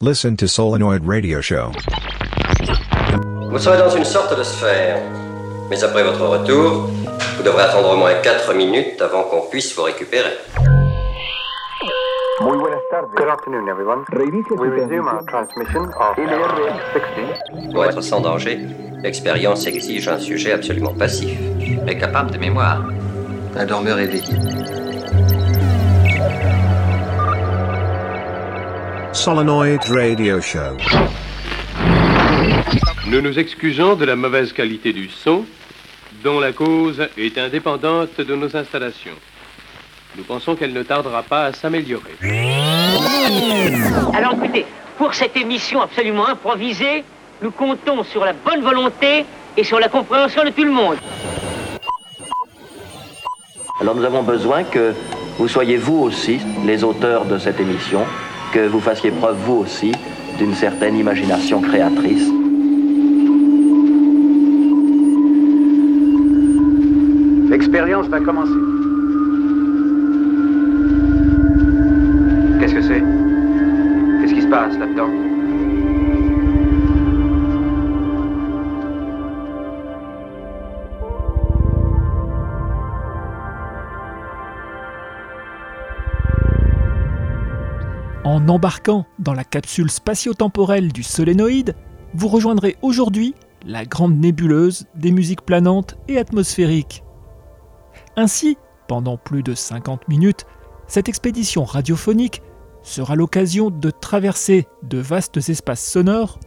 Listen to Solenoid Radio Show. Vous serez dans une sorte de sphère. Mais après votre retour, vous devrez attendre au moins 4 minutes avant qu'on puisse vous récupérer. Muy buenas tardes. Good afternoon, everyone. We resume our transmission of LRX-60. Pour être sans danger, l'expérience exige un sujet absolument passif et capable de mémoire. Un dormeur éveillé. Solenoid Radio Show. Nous nous excusons de la mauvaise qualité du son, dont la cause est indépendante de nos installations. Nous pensons qu'elle ne tardera pas à s'améliorer. Alors écoutez, pour cette émission absolument improvisée, nous comptons sur la bonne volonté et sur la compréhension de tout le monde. Alors nous avons besoin que vous soyez vous aussi les auteurs de cette émission, que vous fassiez preuve vous aussi d'une certaine imagination créatrice. L'expérience va commencer. En embarquant dans la capsule spatio-temporelle du solénoïde, vous rejoindrez aujourd'hui la grande nébuleuse des musiques planantes et atmosphériques. Ainsi, pendant plus de 50 minutes, cette expédition radiophonique sera l'occasion de traverser de vastes espaces sonores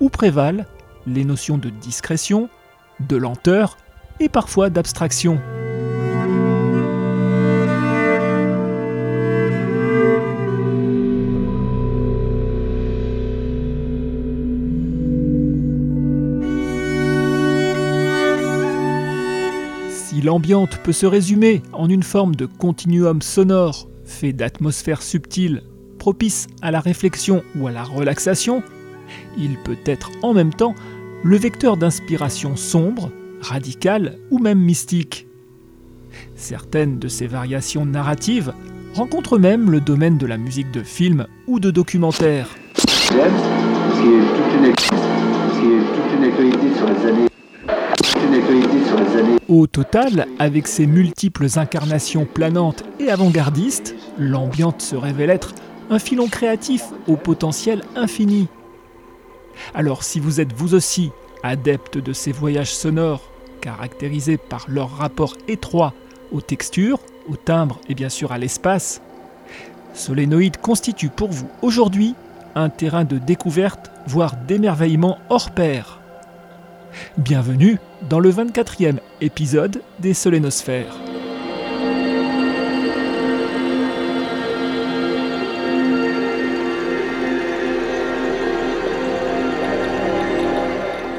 où prévalent les notions de discrétion, de lenteur et parfois d'abstraction. L'ambiante peut se résumer en une forme de continuum sonore fait d'atmosphères subtiles propices à la réflexion ou à la relaxation, il peut être en même temps le vecteur d'inspiration sombre, radicale ou même mystique. Certaines de ces variations narratives rencontrent même le domaine de la musique de film ou de documentaire. toute une actualité sur les années. Au total, avec ses multiples incarnations planantes et avant-gardistes, l'ambiante se révèle être un filon créatif au potentiel infini. Alors si vous êtes vous aussi adepte de ces voyages sonores, caractérisés par leur rapport étroit aux textures, au timbre et bien sûr à l'espace, Solénoïde constitue pour vous aujourd'hui un terrain de découverte, voire d'émerveillement hors pair. Bienvenue dans le 24e épisode des Solénosphères.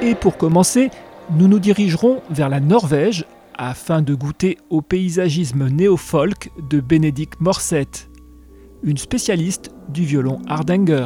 Et pour commencer, nous nous dirigerons vers la Norvège afin de goûter au paysagisme néo-folk de Bénédicte Morset, une spécialiste du violon Hardanger.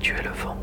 Tu es le vent.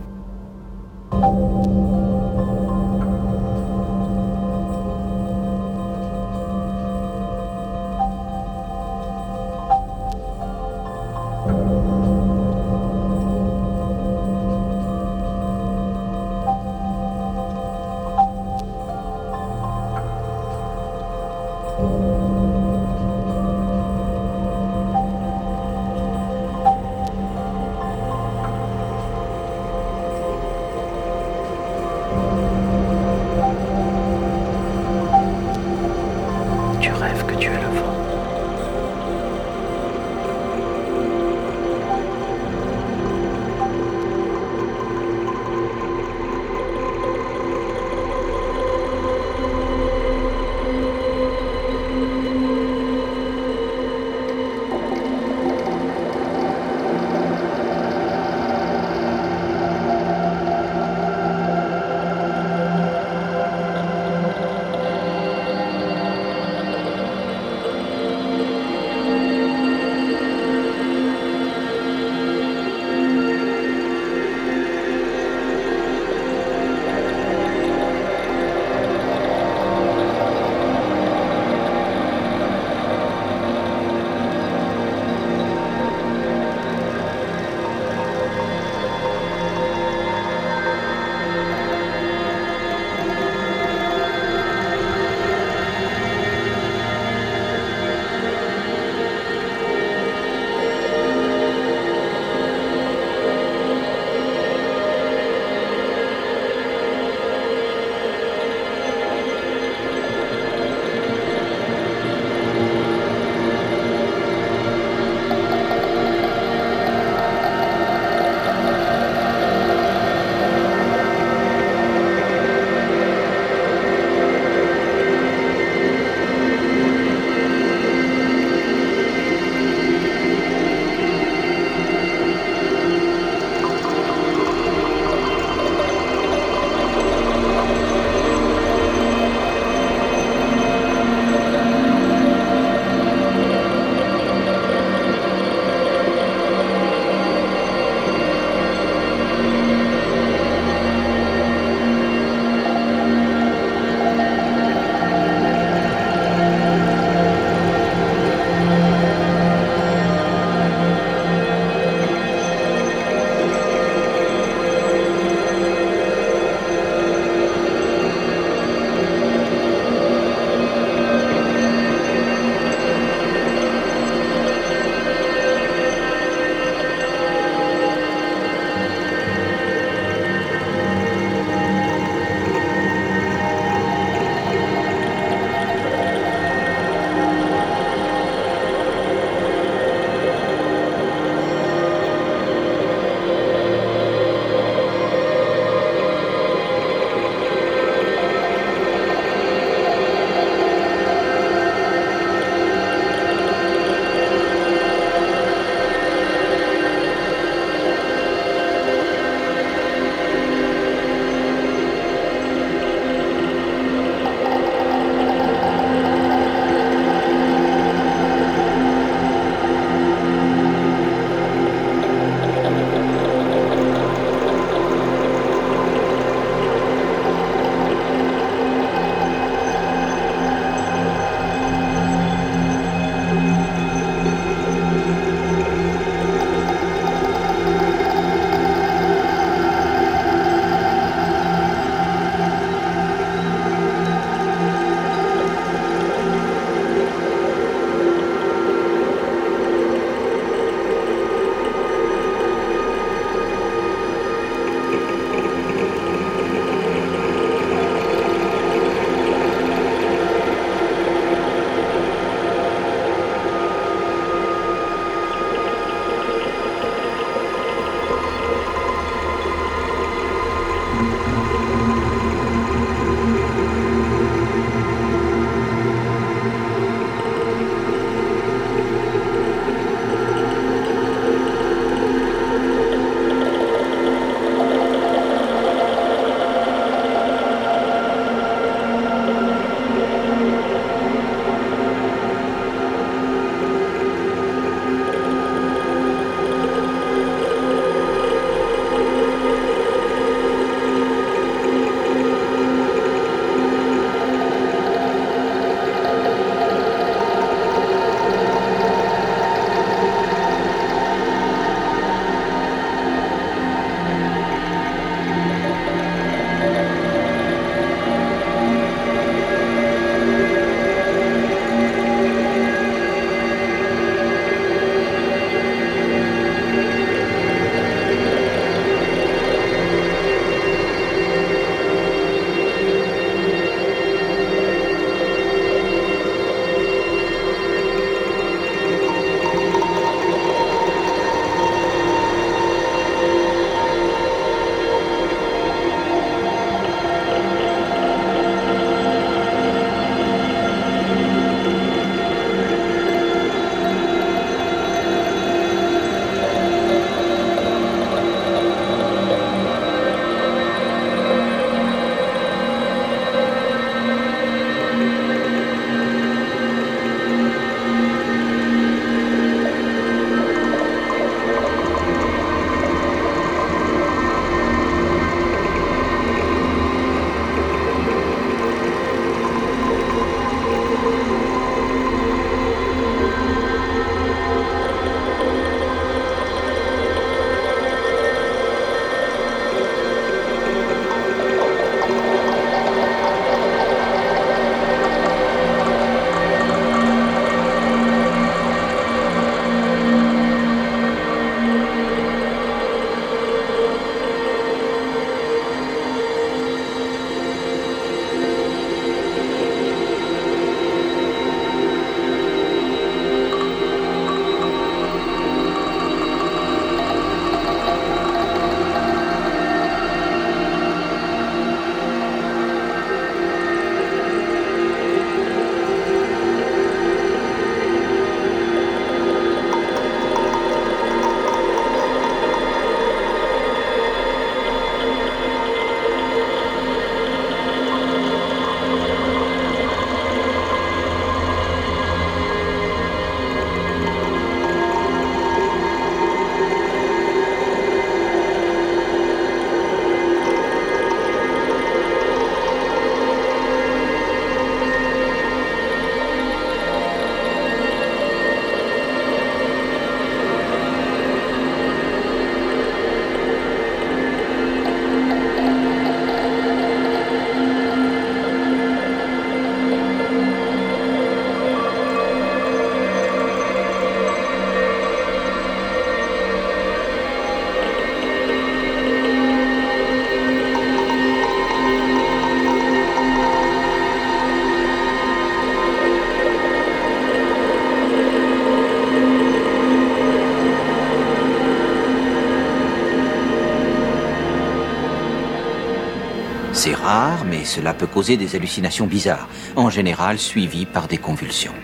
Rare, mais cela peut causer des hallucinations bizarres, en général suivies par des convulsions.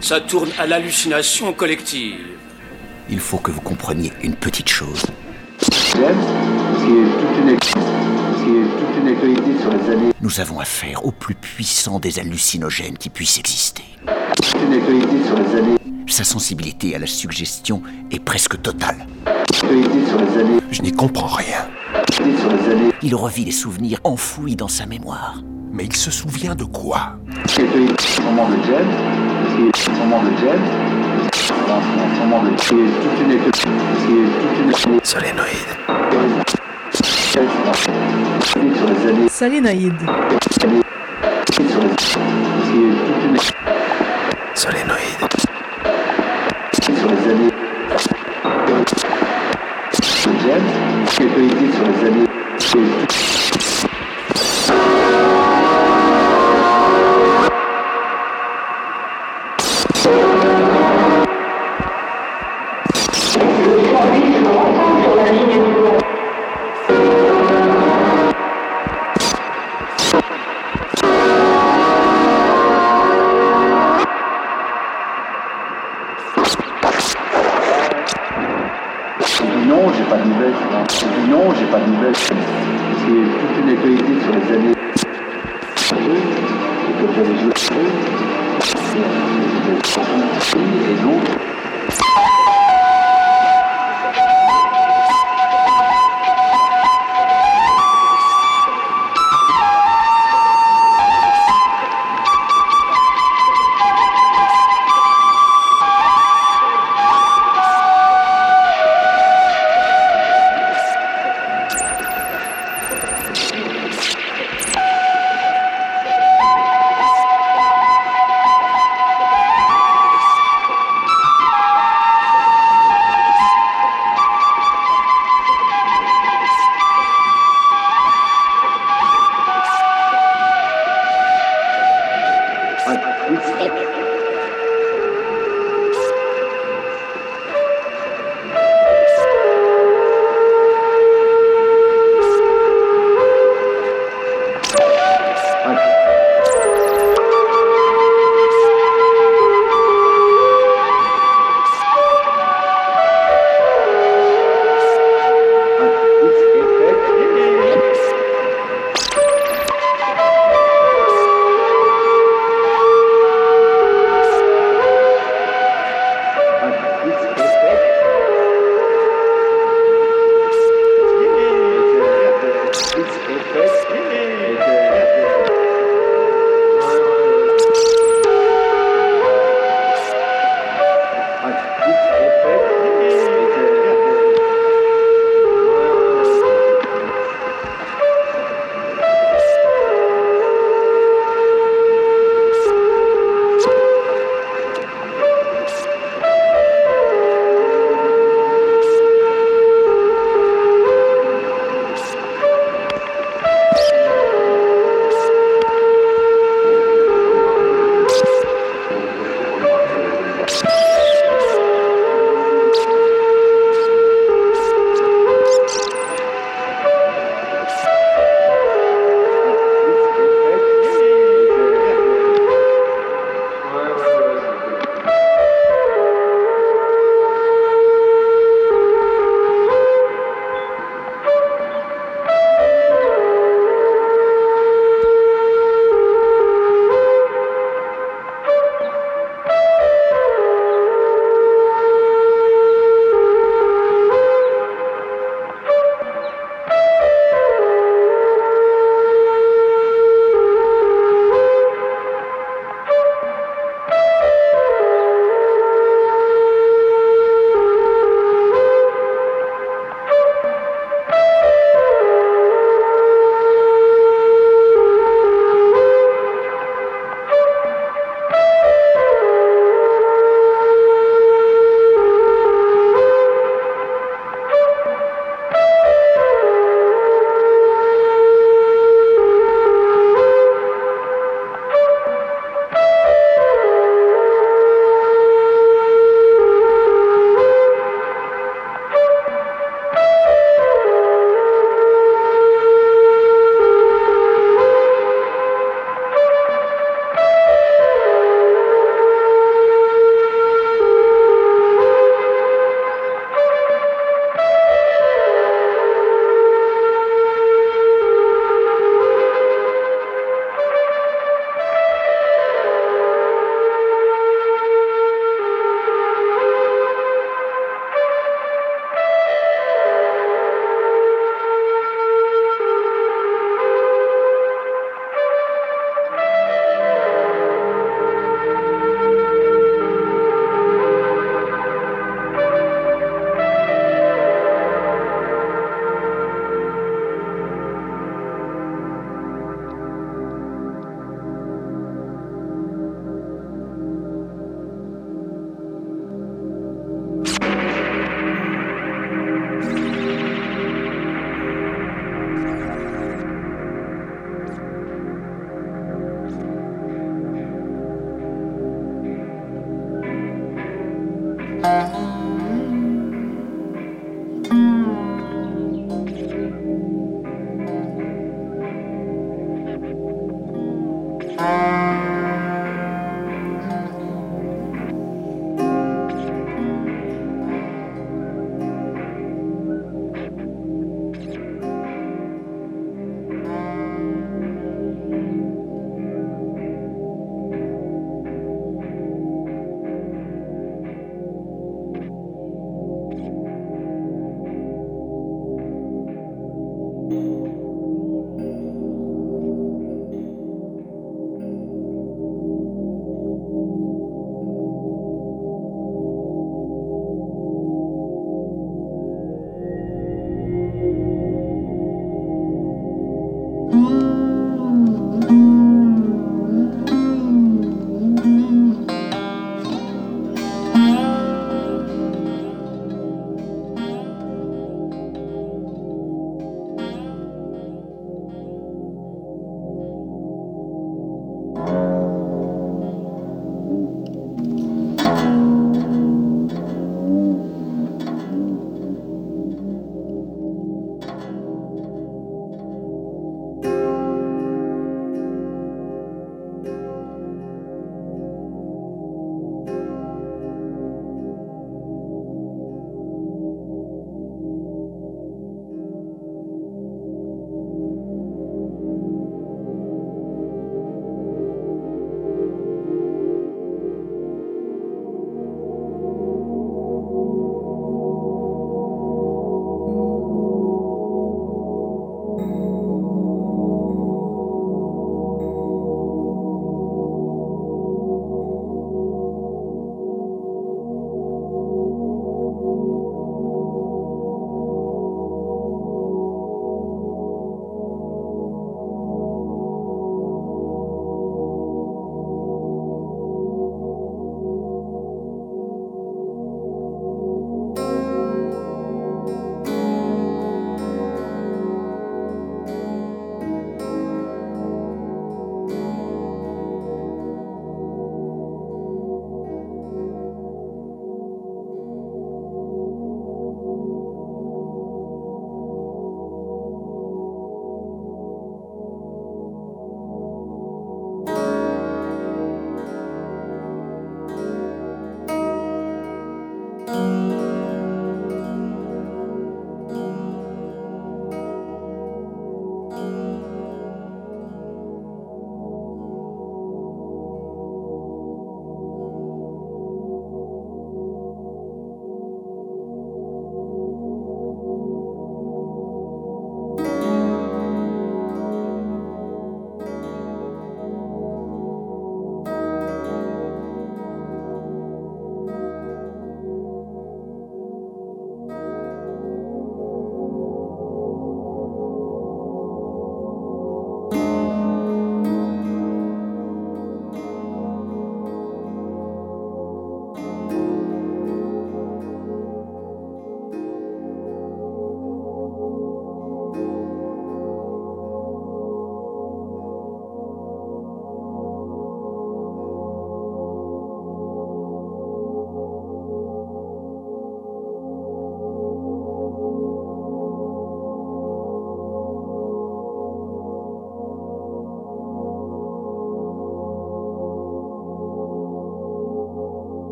Ça tourne à l'hallucination collective. Il faut que vous compreniez une petite chose. Nous avons affaire au plus puissant des hallucinogènes qui puissent exister. Sa sensibilité à la suggestion est presque totale. Je n'y comprends rien. Il revit les souvenirs enfouis dans sa mémoire. Mais il se souvient de quoi? Actualité sûrement de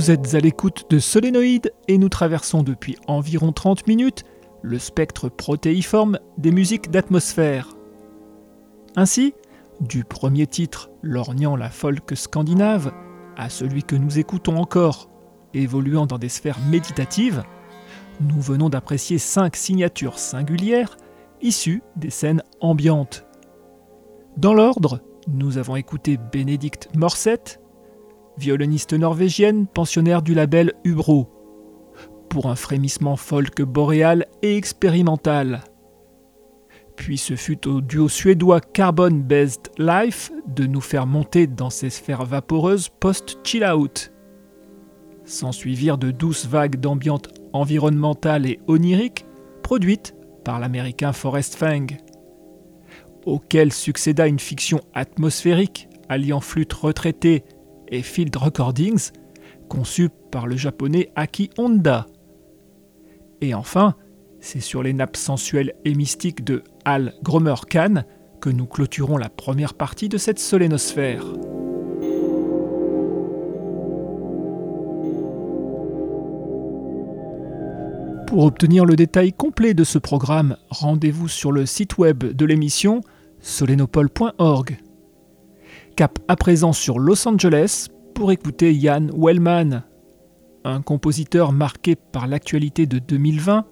Vous êtes à l'écoute de Solénoïde et nous traversons depuis environ 30 minutes le spectre protéiforme des musiques d'atmosphère. Ainsi, du premier titre lorgnant la folk scandinave à celui que nous écoutons encore, évoluant dans des sphères méditatives, nous venons d'apprécier cinq signatures singulières issues des scènes ambiantes. Dans l'ordre, nous avons écouté Bénédicte Morset, violoniste norvégienne, pensionnaire du label Ubro, pour un frémissement folk boréal et expérimental. Puis ce fut au duo suédois Carbon Based Life de nous faire monter dans ces sphères vaporeuses post-chill out. S'ensuivirent de douces vagues d'ambiance environnementale et onirique produites par l'américain Forrest Fang, auquel succéda une fiction atmosphérique alliant flûte retraitée et field recordings conçue par le japonais Aki Honda. Et enfin, c'est sur les nappes sensuelles et mystiques de Al Gromer Khan que nous clôturons la première partie de cette solénosphère. Pour obtenir le détail complet de ce programme, rendez-vous sur le site web de l'émission solenopole.org. À présent sur Los Angeles pour écouter Ian Wellman, un compositeur marqué par l'actualité de 2020,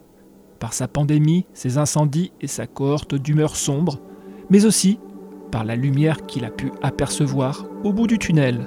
par sa pandémie, ses incendies et sa cohorte d'humeur sombre, mais aussi par la lumière qu'il a pu apercevoir au bout du tunnel.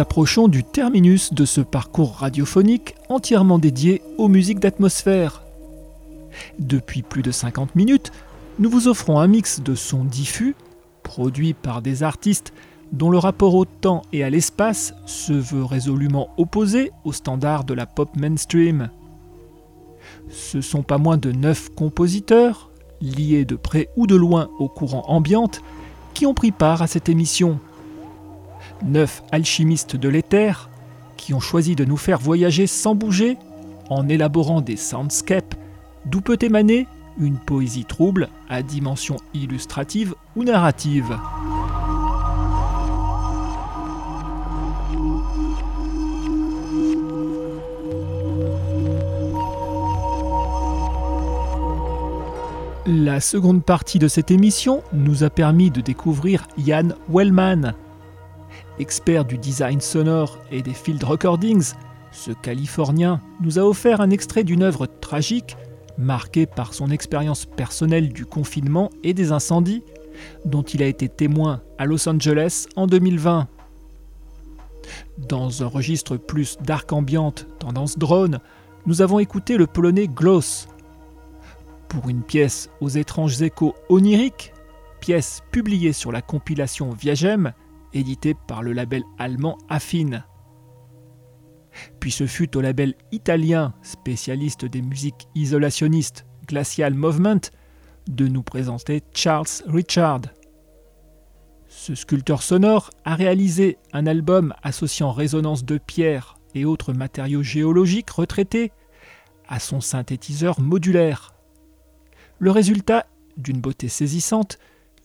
Approchons du terminus de ce parcours radiophonique entièrement dédié aux musiques d'atmosphère. Depuis plus de 50 minutes, nous vous offrons un mix de sons diffus, produits par des artistes dont le rapport au temps et à l'espace se veut résolument opposé aux standards de la pop mainstream. Ce sont pas moins de 9 compositeurs, liés de près ou de loin au courant ambiante, qui ont pris part à cette émission. Neuf alchimistes de l'éther qui ont choisi de nous faire voyager sans bouger en élaborant des soundscapes d'où peut émaner une poésie trouble à dimension illustrative ou narrative. La seconde partie de cette émission nous a permis de découvrir Ian Wellman. Expert du design sonore et des field recordings, ce Californien nous a offert un extrait d'une œuvre tragique marquée par son expérience personnelle du confinement et des incendies, dont il a été témoin à Los Angeles en 2020. Dans un registre plus dark ambiante, tendance drone, nous avons écouté le polonais Gloss, pour une pièce aux étranges échos oniriques, pièce publiée sur la compilation Viagem, éditée par le label allemand Affine. Puis ce fut au label italien, spécialiste des musiques isolationnistes, Glacial Movement, de nous présenter Charles Richard. Ce sculpteur sonore a réalisé un album associant résonance de pierre et autres matériaux géologiques retraités à son synthétiseur modulaire le résultat, d'une beauté saisissante,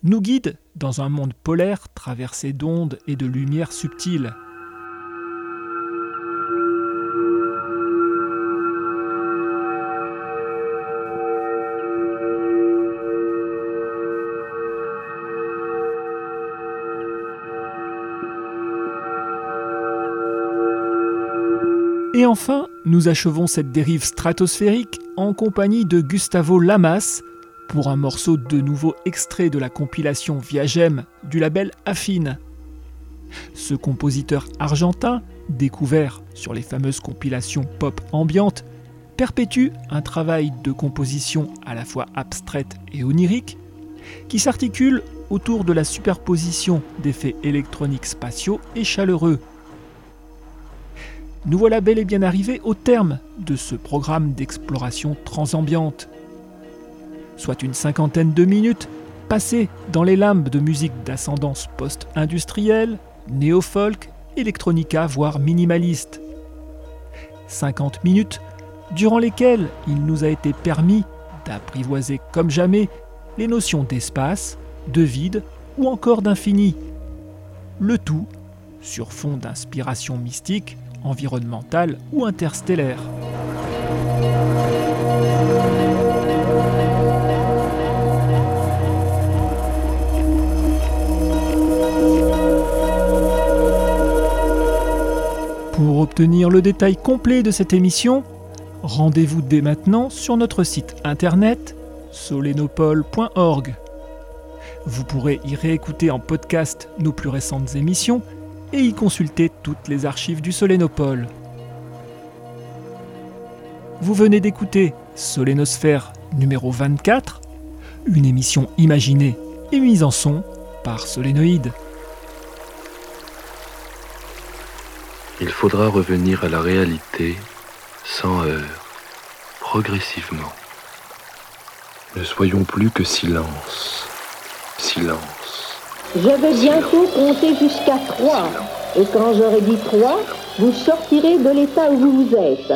nous guide dans un monde polaire traversé d'ondes et de lumière subtiles. Et enfin, nous achevons cette dérive stratosphérique en compagnie de Gustavo Lamas pour un morceau de nouveau extrait de la compilation Viagem du label Affine. Ce compositeur argentin, découvert sur les fameuses compilations pop ambiantes, perpétue un travail de composition à la fois abstraite et onirique qui s'articule autour de la superposition d'effets électroniques spatiaux et chaleureux nous voilà bel et bien arrivés au terme de ce programme d'exploration transambiante. Soit une cinquantaine de minutes passées dans les limbes de musique d'ascendance post-industrielle, néo-folk, électronica, voire minimaliste. 50 minutes durant lesquelles il nous a été permis d'apprivoiser comme jamais les notions d'espace, de vide ou encore d'infini. Le tout sur fond d'inspiration mystique environnementale ou interstellaire. Pour obtenir le détail complet de cette émission, rendez-vous dès maintenant sur notre site internet solenopole.org. Vous pourrez y réécouter en podcast nos plus récentes émissions et y consulter toutes les archives du Solénopole. Vous venez d'écouter Solénosphère numéro 24, une émission imaginée et mise en son par Solénoïde. Il faudra revenir à la réalité sans heurts, progressivement. Ne soyons plus que silence, silence. Je vais bientôt compter jusqu'à trois. Et quand j'aurai dit trois, vous sortirez de l'état où vous vous êtes.